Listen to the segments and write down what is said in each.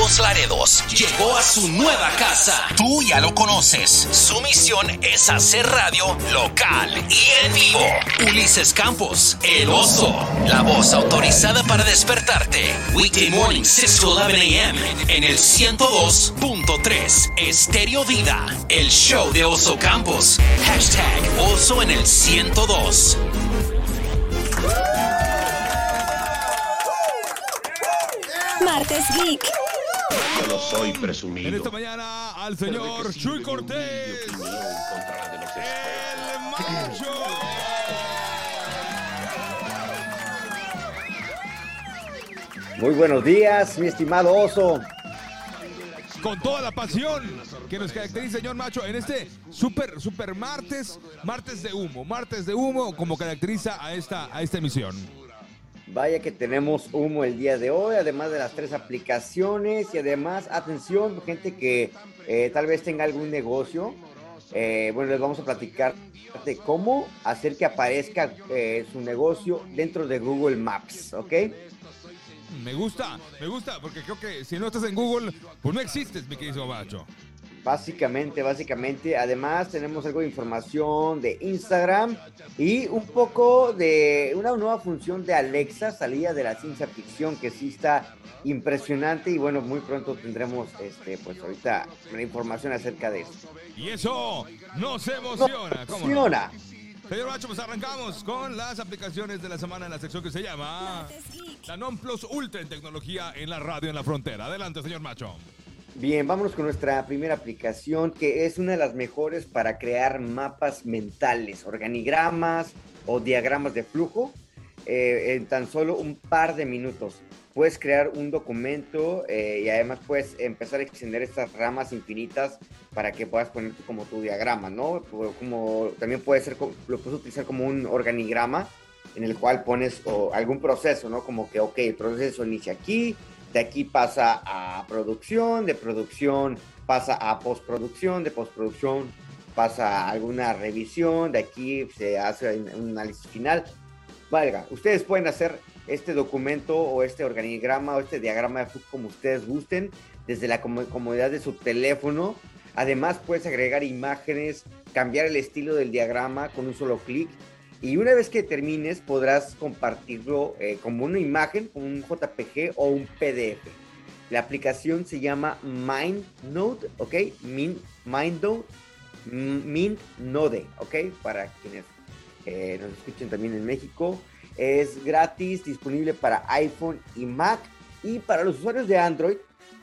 ambos Laredos llegó a su nueva casa. Tú ya lo conoces. Su misión es hacer radio local y en vivo. Ulises Campos, el oso, la voz autorizada para despertarte. Weekday morning 6 to 11 a.m. en el 102.3 Estéreo Vida, el show de Oso Campos. Hashtag Oso en el 102. Martes Geek. Yo no soy presumido. En esta mañana al señor Chuy Cortés. El macho. Muy buenos días, mi estimado oso. Con toda la pasión que nos caracteriza, señor Macho, en este super, super martes, martes de humo, martes de humo, como caracteriza a esta, a esta emisión. Vaya que tenemos humo el día de hoy, además de las tres aplicaciones y además, atención, gente que eh, tal vez tenga algún negocio. eh, bueno, les vamos a platicar de cómo hacer que aparezca eh, su negocio dentro de Google Maps, ¿ok? Me gusta, me gusta, porque creo que si no estás en Google, pues no existes, mi querido Macho. Básicamente, básicamente. Además, tenemos algo de información de Instagram y un poco de una nueva función de Alexa, salida de la ciencia ficción, que sí está impresionante. Y bueno, muy pronto tendremos, este, pues ahorita, la información acerca de eso. Y eso nos emociona. ¿cómo no? Emociona. Señor Macho, pues arrancamos con las aplicaciones de la semana en la sección que se llama La Non Plus Ultra en tecnología en la radio en la frontera. Adelante, señor Macho. Bien, vámonos con nuestra primera aplicación, que es una de las mejores para crear mapas mentales, organigramas o diagramas de flujo eh, en tan solo un par de minutos. Puedes crear un documento eh, y además puedes empezar a extender estas ramas infinitas para que puedas poner como tu diagrama, ¿no? Como, también puede ser, lo puedes utilizar como un organigrama en el cual pones o, algún proceso, ¿no? Como que, ok, el proceso inicia aquí, de aquí pasa a producción, de producción pasa a postproducción, de postproducción pasa a alguna revisión, de aquí se hace un análisis final. Valga, ustedes pueden hacer este documento o este organigrama o este diagrama de flujo como ustedes gusten desde la como- comodidad de su teléfono. Además puedes agregar imágenes, cambiar el estilo del diagrama con un solo clic y una vez que termines podrás compartirlo eh, como una imagen, como un JPG o un PDF. La aplicación se llama MindNode, ¿ok? Min, MindNode, MindNode, ¿ok? Para quienes eh, nos escuchen también en México. Es gratis, disponible para iPhone y Mac. Y para los usuarios de Android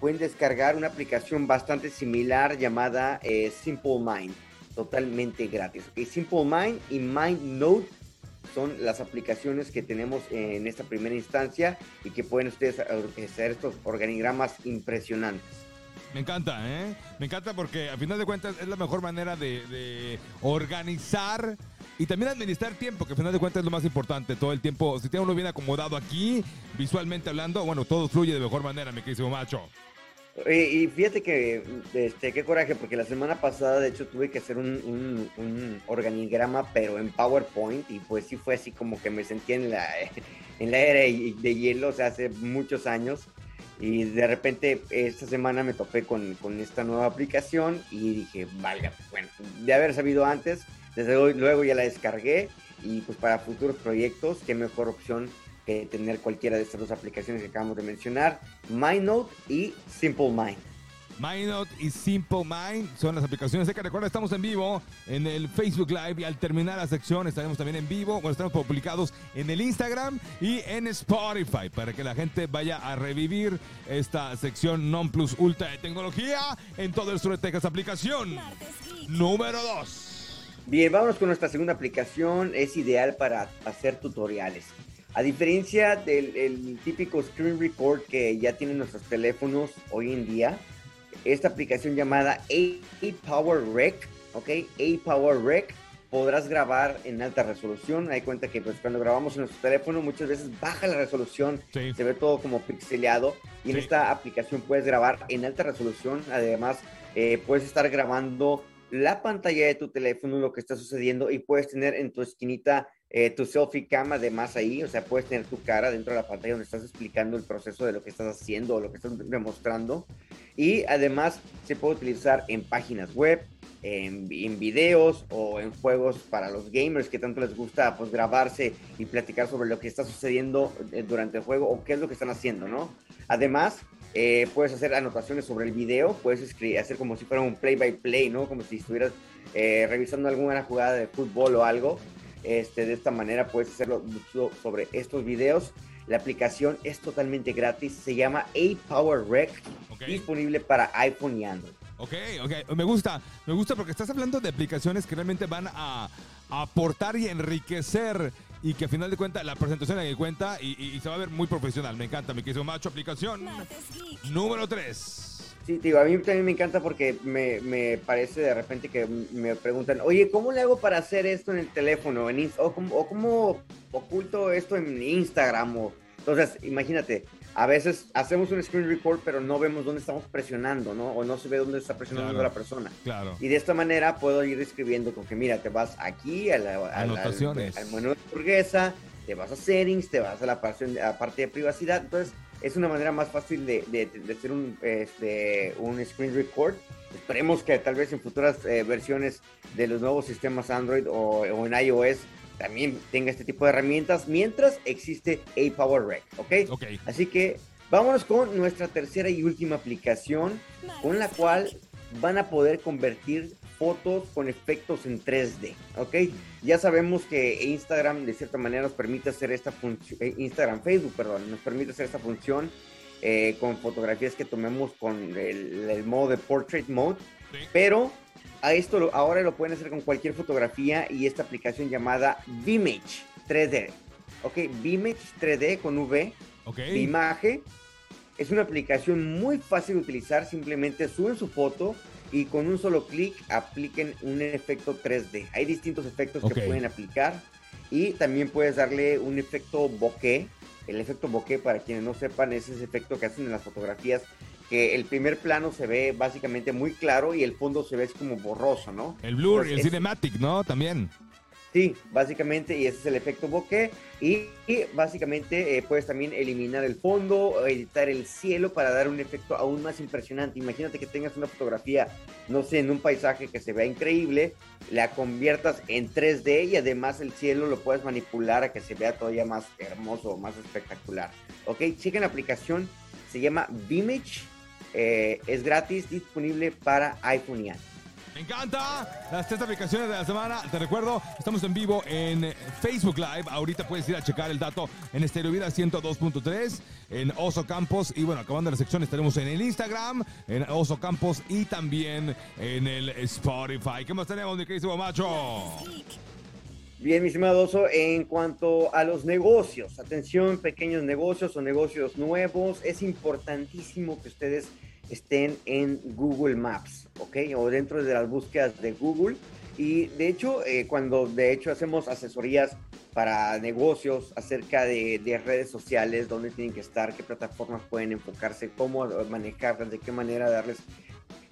pueden descargar una aplicación bastante similar llamada eh, Simple Mind, totalmente gratis. ¿ok? Simple Mind y MindNode son las aplicaciones que tenemos en esta primera instancia y que pueden ustedes hacer estos organigramas impresionantes. Me encanta, ¿eh? Me encanta porque a final de cuentas es la mejor manera de, organizar y también administrar tiempo, que a final de cuentas es lo más importante. Todo el tiempo, si tiene uno bien acomodado aquí, visualmente hablando, bueno, todo fluye de mejor manera, mi querido macho. Y, fíjate que, este, qué coraje, porque la semana pasada, de hecho, tuve que hacer un, organigrama, pero en PowerPoint, y pues sí fue así como que me sentí en la, en la era de hielo, hace muchos años, y de repente esta semana me topé con, con esta nueva aplicación y dije, valga, bueno, de haber sabido antes, desde luego ya la descargué, y pues para futuros proyectos, qué mejor opción que tener cualquiera de estas dos aplicaciones que acabamos de mencionar, MindNote y Simple Mind. MindNote y Simple Mind son las aplicaciones. Sé que recuerda, estamos en vivo en el Facebook Live y al terminar la sección estaremos también en vivo. Bueno, estamos publicados en el Instagram y en Spotify para que la gente vaya a revivir esta sección Non Plus Ultra de tecnología en todo el sur de Texas. Aplicación número 2. Bien, vámonos con nuestra segunda aplicación. Es ideal para hacer tutoriales. A diferencia del el típico screen record que ya tienen nuestros teléfonos hoy en día, esta aplicación llamada A-Power Rec, ¿ok? A-Power Rec, podrás grabar en alta resolución. Hay cuenta que pues, cuando grabamos en nuestro teléfono muchas veces baja la resolución, Sí. se ve todo como pixeleado. Y en esta aplicación puedes grabar en alta resolución. Además, eh, puedes estar grabando la pantalla de tu teléfono, lo que está sucediendo, y puedes tener en tu esquinita eh, tu selfie cam además ahí, o sea, puedes tener tu cara dentro de la pantalla donde estás explicando el proceso de lo que estás haciendo o lo que estás demostrando. Y además se puede utilizar en páginas web, en, en, videos o en juegos para los gamers que tanto les gusta pues grabarse y platicar sobre lo que está sucediendo eh, durante el juego o qué es lo que están haciendo, ¿no? Además, eh, puedes hacer anotaciones sobre el video, puedes escribir, hacer como si fuera un play by play, ¿no? Como si estuvieras eh, revisando alguna jugada de fútbol o algo. Este, de esta manera puedes hacerlo sobre estos videos. La aplicación es totalmente gratis, se llama A Power Rec, disponible para iPhone y Android. Ok, ok, me gusta, me gusta porque estás hablando de aplicaciones que realmente van a, aportar y enriquecer y que al final de cuentas la presentación en cuenta y, se va a ver muy profesional. Me encanta, mi querido macho. Aplicación número 3. Sí, digo, a mí también me encanta porque me, me, parece de repente que me preguntan, oye, ¿cómo le hago para hacer esto en el teléfono? En o, cómo, o, cómo, oculto esto en Instagram? O... Entonces, imagínate, a veces hacemos un screen record, pero no vemos dónde estamos presionando, ¿no? O no se ve dónde está presionando la persona. Claro. Y de esta manera puedo ir escribiendo con que, mira, te vas aquí a la, a Anotaciones. al menú de hamburguesa, te vas a settings, te vas a la parte, a parte de privacidad. Entonces, es una manera más fácil de, de, de hacer un, este, un screen record. Esperemos que tal vez en futuras eh, versiones de los nuevos sistemas Android o, o en iOS también tenga este tipo de herramientas mientras existe A Power Rec, ¿ok? Ok. Así que vámonos con nuestra tercera y última aplicación con la cual van a poder convertir fotos con efectos en 3D, ¿ok? Ya sabemos que Instagram de cierta manera nos permite hacer esta función, eh, Instagram, Facebook, perdón, nos permite hacer esta función eh, con fotografías que tomemos con el, modo de Portrait Mode, pero a esto ahora lo pueden hacer con cualquier fotografía y esta aplicación llamada Vimage 3D. Ok, Vimage 3D con V. Ok. Imagen. Es una aplicación muy fácil de utilizar. Simplemente suben su foto y con un solo clic apliquen un efecto 3D. Hay distintos efectos que pueden aplicar y también puedes darle un efecto bokeh. El efecto bokeh, para quienes no sepan, es ese efecto que hacen en las fotografías que el primer plano se ve básicamente muy claro y el fondo se ve como borroso, ¿no? El blur y el cinematic, ¿no? También. Sí, básicamente, y ese es el efecto bokeh. Y, básicamente eh, puedes también eliminar el fondo, editar el cielo para dar un efecto aún más impresionante. Imagínate que tengas una fotografía, no sé, en un paisaje que se vea increíble, la conviertas en 3D y además el cielo lo puedes manipular a que se vea todavía más hermoso, más espectacular. Ok, chequen la aplicación, se llama Vimage eh, es gratis, disponible para iPhone y Android. Me encanta las tres aplicaciones de la semana. Te recuerdo, estamos en vivo en Facebook Live. Ahorita puedes ir a checar el dato en Estéreo Vida 102.3 en Oso Campos. Y bueno, acabando la sección, estaremos en el Instagram, en Oso Campos y también en el Spotify. ¿Qué más tenemos, mi querido macho? Bien, mi estimado en cuanto a los negocios, atención, pequeños negocios o negocios nuevos, es importantísimo que ustedes estén en Google Maps, ¿ok? O dentro de las búsquedas de Google. Y de hecho, eh, cuando de hecho hacemos asesorías para negocios acerca de, de, redes sociales, dónde tienen que estar, qué plataformas pueden enfocarse, cómo manejarlas, de qué manera darles,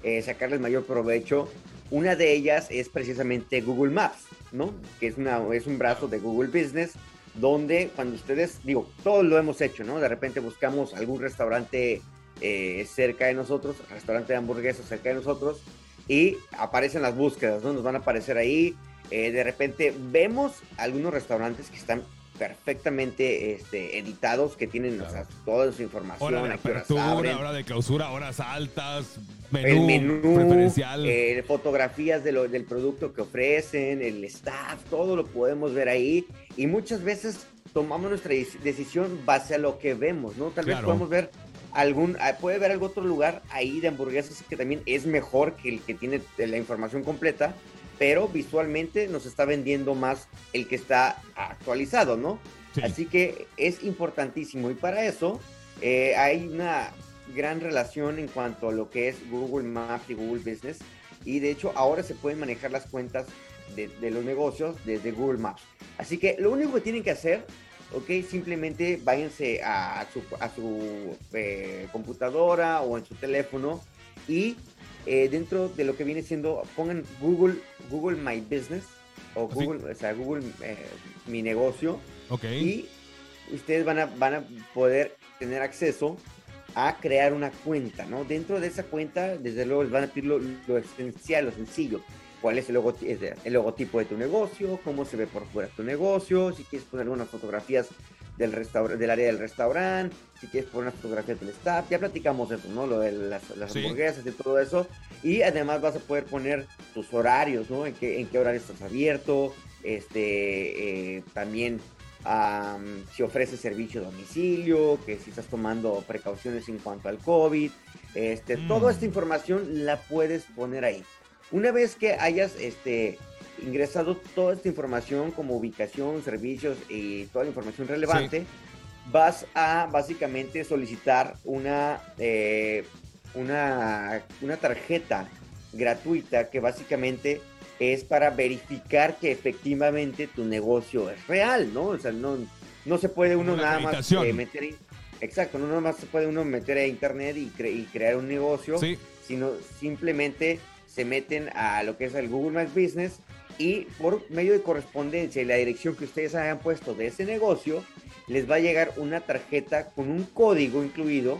eh, sacarles mayor provecho, una de ellas es precisamente Google Maps, ¿no? Que es, una, es un brazo de Google Business, donde cuando ustedes, digo, todos lo hemos hecho, ¿no? De repente buscamos algún restaurante eh, cerca de nosotros, restaurante de hamburguesas cerca de nosotros, y aparecen las búsquedas, ¿no? Nos van a aparecer ahí. Eh, de repente vemos algunos restaurantes que están perfectamente este, editados, que tienen toda su información, hora de apertura, hora de clausura, horas altas, menú, el menú preferencial. Eh, fotografías de lo, del producto que ofrecen, el staff, todo lo podemos ver ahí. Y muchas veces tomamos nuestra decisión base a lo que vemos, ¿no? Tal vez podemos ver algún, ah, puede haber algún otro lugar ahí de hamburguesas que también es mejor que el que tiene la información completa, pero visualmente nos está vendiendo más el que está actualizado, ¿no? Así que es importantísimo y para eso eh, hay una gran relación en cuanto a lo que es Google Maps y Google Business y de hecho ahora se pueden manejar las cuentas de, los negocios desde Google Maps. Así que lo único que tienen que hacer, ok, simplemente váyanse a, su, a su eh, computadora o en su teléfono y eh, dentro de lo que viene siendo, pongan Google, Google My Business o ¿Ah, ¿Sí? Google, o sea, Google eh, Mi Negocio Ok. y ustedes van a, van a poder tener acceso a crear una cuenta, ¿no? Dentro de esa cuenta, desde luego les van a pedir lo, lo esencial, lo sencillo. ¿Cuál es el, el logotipo de tu negocio? ¿Cómo se ve por fuera tu negocio? Si quieres poner algunas fotografías del, del área del restaurante, si quieres poner unas fotografías del staff, ya platicamos eso, ¿no? Lo de las, las Sí. hamburguesas y todo eso. Y además vas a poder poner tus horarios, ¿no? En qué, en qué horario estás abierto, este, eh, también am, si ofreces servicio a domicilio, que si estás tomando precauciones en cuanto al COVID, este, Mm. toda esta información la puedes poner ahí. Una vez que hayas este, ingresado toda esta información como ubicación, servicios y toda la información relevante, vas a básicamente solicitar una, eh, una, una tarjeta gratuita que básicamente es para verificar que efectivamente tu negocio es real, ¿no? O sea, no, no se puede uno Una nada más eh, meter... Exacto, no nada más se puede uno meter a internet y, cre- y crear un negocio Sí. sino simplemente se meten a lo que es el Google My Business y por medio de correspondencia y la dirección que ustedes hayan puesto de ese negocio, les va a llegar una tarjeta con un código incluido,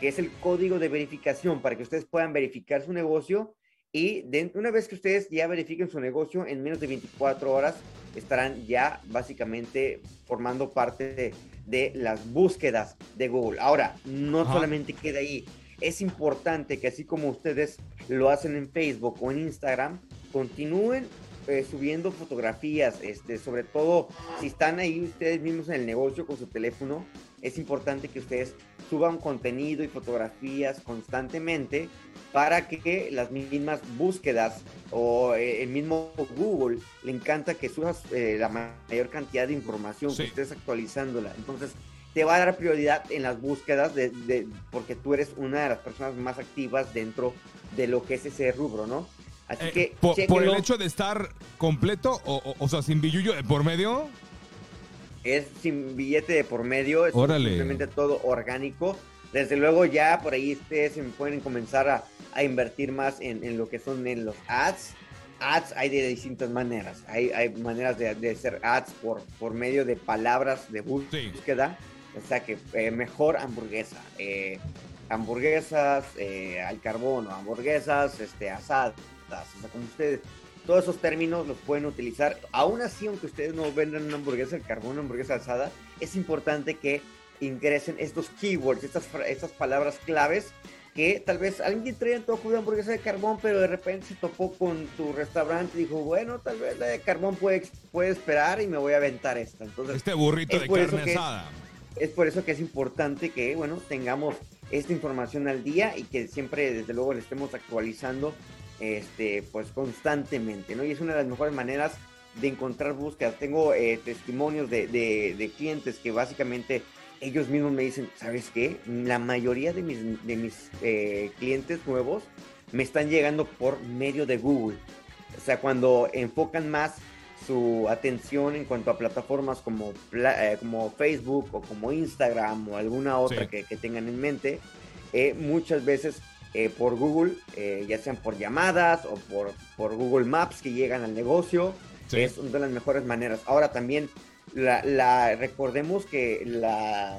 que es el código de verificación para que ustedes puedan verificar su negocio y una vez que ustedes ya verifiquen su negocio, en menos de 24 horas estarán ya básicamente formando parte de, de las búsquedas de Google. Ahora, no Ajá. solamente queda ahí, es importante que así como ustedes lo hacen en Facebook o en Instagram, continúen eh, subiendo fotografías, este, sobre todo si están ahí ustedes mismos en el negocio con su teléfono, es importante que ustedes suban contenido y fotografías constantemente para que las mismas búsquedas o eh, el mismo Google le encanta que subas eh, la mayor cantidad de información, Sí. que estés actualizándola. Entonces, te va a dar prioridad en las búsquedas de, de- porque tú eres una de las personas más activas dentro de lo que es ese rubro, ¿no? Así Eh, que por, por el hecho de estar completo, o, o- o sea, sin billullo de por medio. Es sin billete de por medio, es Órale. simplemente todo orgánico. Desde luego ya por ahí ustedes se pueden comenzar a, a invertir más en, en lo que son en los ads. Ads hay de distintas maneras. Hay, hay maneras de, de hacer ads por, por medio de palabras de bú- Sí. búsqueda. O sea que eh, mejor hamburguesa. eh, hamburguesas eh, al carbón o hamburguesas este, asadas. O sea, como ustedes todos esos términos los pueden utilizar. Aún así, aunque ustedes no vendan una hamburguesa al carbón, una hamburguesa asada, es importante que ingresen estos keywords, estas, palabras claves que tal vez alguien traía antojo de hamburguesa de carbón, pero de repente se topó con tu restaurante y dijo, bueno, tal vez la de carbón puede, puede esperar y me voy a aventar esta. Entonces, Este burrito es de carne asada. es por eso que es importante que, bueno, tengamos esta información al día y que siempre, desde luego, le estemos actualizando, este, pues constantemente, ¿no? Y es una de las mejores maneras de encontrar búsquedas. Tengo eh, testimonios de, de- de clientes que básicamente ellos mismos me dicen, ¿sabes qué? La mayoría de mis, de mis eh, clientes nuevos me están llegando por medio de Google. O sea, cuando enfocan más su atención en cuanto a plataformas como, eh, como Facebook o como Instagram o alguna otra Sí. que, que tengan en mente, muchas veces eh, por Google, eh, ya sean por llamadas o por, por Google Maps que llegan al negocio, Sí. es una de las mejores maneras. Ahora también, la, la- recordemos que la,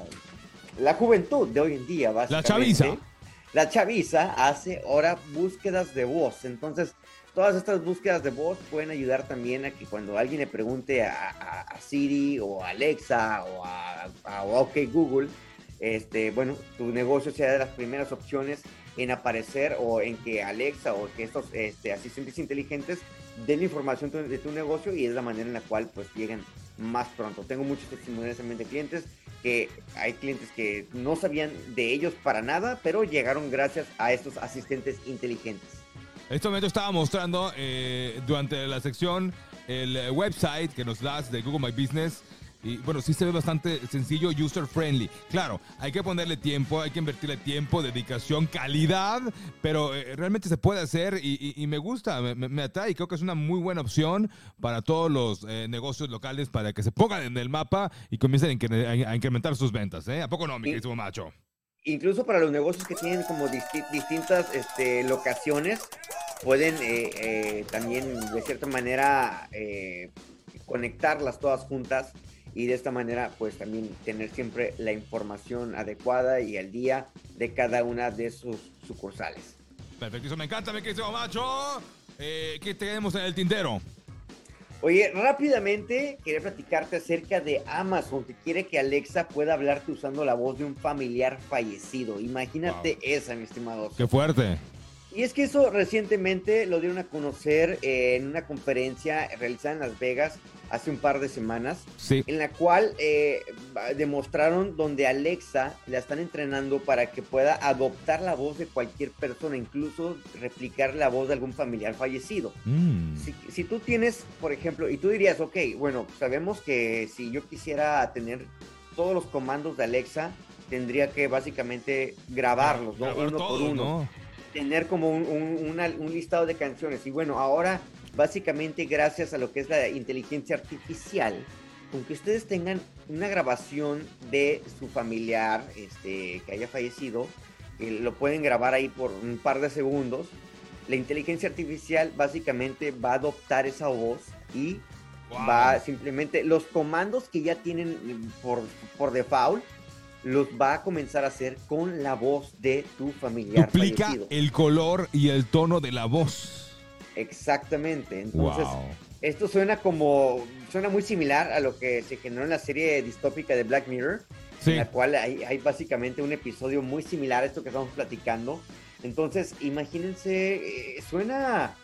la juventud de hoy en día, básicamente, chaviza. la chaviza hace ahora búsquedas de voz. Entonces, todas estas búsquedas de voz pueden ayudar también a que cuando alguien le pregunte a, a- a Siri o a Alexa o a, a OK Google, este, bueno, tu negocio sea de las primeras opciones en aparecer o en que Alexa o que estos este, asistentes inteligentes den información de tu negocio y es la manera en la cual pues llegan más pronto. Tengo muchos testimonios también de clientes que hay clientes que no sabían de ellos para nada, pero llegaron gracias a estos asistentes inteligentes. En este momento estaba mostrando eh, durante la sección el website que nos das de Google My Business. Y bueno, sí se ve bastante sencillo, user friendly. Claro, hay que ponerle tiempo, hay que invertirle tiempo, dedicación, calidad, pero eh, realmente se puede hacer y, y- y me gusta, me, me- atrae y creo que es una muy buena opción para todos los eh, negocios locales para que se pongan en el mapa y comiencen a, incre- a incrementar sus ventas. ¿eh? ¿A poco no, mi querido macho? Incluso para los negocios que tienen como disti- distintas este, locaciones, pueden eh, eh, también de cierta manera eh, conectarlas todas juntas y de esta manera pues también tener siempre la información adecuada y al día de cada una de sus sucursales. Perfecto, me encanta, me querido macho. Eh, ¿Qué tenemos en el tintero? Oye, rápidamente quería platicarte acerca de Amazon que quiere que Alexa pueda hablarte usando la voz de un familiar fallecido. Imagínate Wow. esa, mi estimado. Qué fuerte. Y es que eso recientemente lo dieron a conocer eh, en una conferencia realizada en Las Vegas hace un par de semanas, Sí. en la cual eh, demostraron donde Alexa la están entrenando para que pueda adoptar la voz de cualquier persona, incluso replicar la voz de algún familiar fallecido. Mm. Si, si tú tienes, por ejemplo, y tú dirías, ok, bueno, sabemos que si yo quisiera tener todos los comandos de Alexa, tendría que básicamente grabarlos, ¿no? Grabar uno por uno ¿no? tener como un, un- una- un listado de canciones. Y bueno, ahora básicamente gracias a lo que es la inteligencia artificial, con que ustedes tengan una grabación de su familiar este, que haya fallecido, lo pueden grabar ahí por un par de segundos, la inteligencia artificial básicamente va a adoptar esa voz y Wow. va simplemente los comandos que ya tienen mm, por, por default los va a comenzar a hacer con la voz de tu familiar Duplica fallecido. el color y el tono de la voz. Exactamente. Entonces, wow. esto suena como suena muy similar a lo que se generó en la serie distópica de Black Mirror, Sí. en la cual hay, hay básicamente un episodio muy similar a esto que estamos platicando. Entonces, imagínense, eh, suena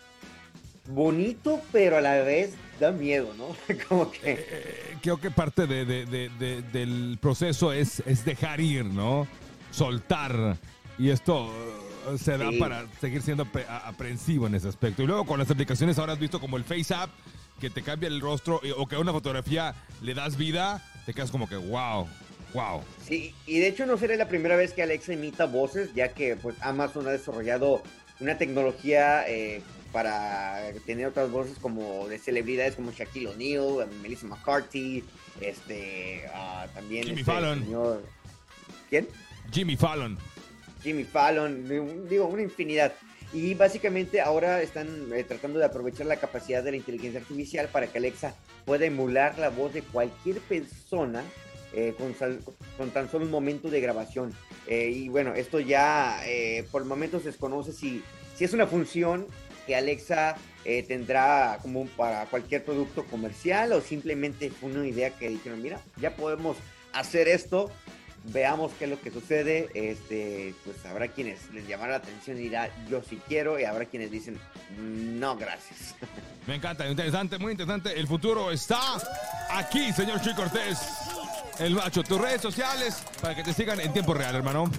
bonito, pero a la vez da miedo, ¿no? como que Eh, creo que parte de- de- de- de- del proceso es, es dejar ir, ¿no? Soltar. Y esto eh, se da Sí. para seguir siendo aprensivo en ese aspecto. Y luego con las aplicaciones ahora has visto como el Face App, que te cambia el rostro o que a una fotografía le das vida, te quedas como que wow, wow. Sí, y de hecho no será la primera vez que Alexa imita voces, ya que pues Amazon ha desarrollado una tecnología eh, para tener otras voces como de celebridades como Shaquille O'Neal, Melissa McCarthy, este, ah, también Jimmy este Fallon. señor- ¿quién? Jimmy Fallon. Jimmy Fallon, digo, una infinidad. Y básicamente ahora están eh, tratando de aprovechar la capacidad de la inteligencia artificial para que Alexa pueda emular la voz de cualquier persona eh, con, tan solo un momento de grabación. Eh, y bueno, esto ya por el momento se desconoce si, si es una función que Alexa tendrá como para cualquier producto comercial o simplemente fue una idea que dijeron, mira, ya podemos hacer esto veamos qué es lo que sucede. Este, pues habrá quienes les llamará la atención y dirá yo sí quiero, y habrá quienes dicen no, gracias. Me encanta, interesante, muy interesante. El futuro está aquí, señor Chuy Cortés. El macho, tus redes sociales para que te sigan en tiempo real, hermano.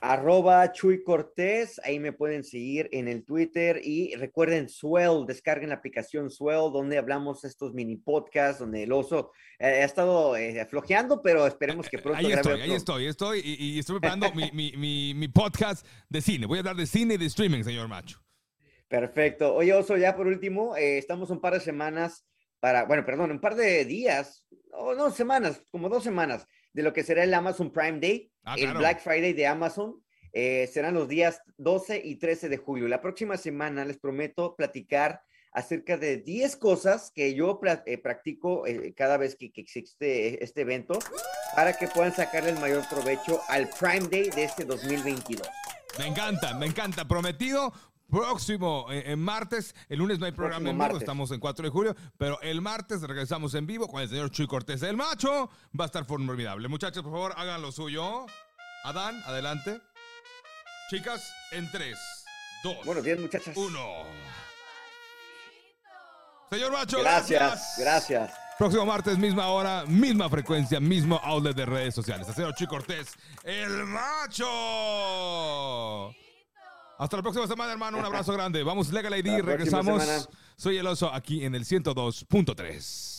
Arroba Chuy Cortés, ahí me pueden seguir en el Twitter y recuerden Swell, descarguen la aplicación Swell donde hablamos estos mini podcasts, donde el oso eh, ha estado eh, flojeando, pero esperemos que pronto Ahí estoy, ahí estoy, estoy y, y estoy preparando mi, mi, mi, mi podcast de cine. Voy a hablar de cine y de streaming, señor macho. Perfecto. Oye, Oso, ya por último, eh, estamos un par de semanas para, bueno, perdón, un par de días, o no, semanas, como dos semanas, de lo que será el Amazon Prime Day, Ah, el claro. Black Friday de Amazon. eh, serán los días 12 y 13 de julio. La próxima semana les prometo platicar acerca de 10 cosas que yo eh, practico eh, cada vez que, que existe este evento para que puedan sacarle el mayor provecho al Prime Day de este 2022. Me encanta, me encanta. Prometido. Próximo, eh, en martes, el lunes no hay programa en vivo, estamos en 4 de julio, pero el martes regresamos en vivo con el señor Chuy Cortés. El macho va a estar formidable. Muchachos, por favor, hagan lo suyo. Adán, adelante. Chicas, en 3, 2, Buenos días, muchachas. 1. Señor macho, Gracias, gracias. Próximo martes, misma hora, misma frecuencia, mismo outlet de redes sociales. Acero Chuy Cortés, el macho. Hasta la próxima semana, hermano. Un abrazo grande. Vamos, Legal ID. Regresamos. Soy el oso aquí en el 102.3.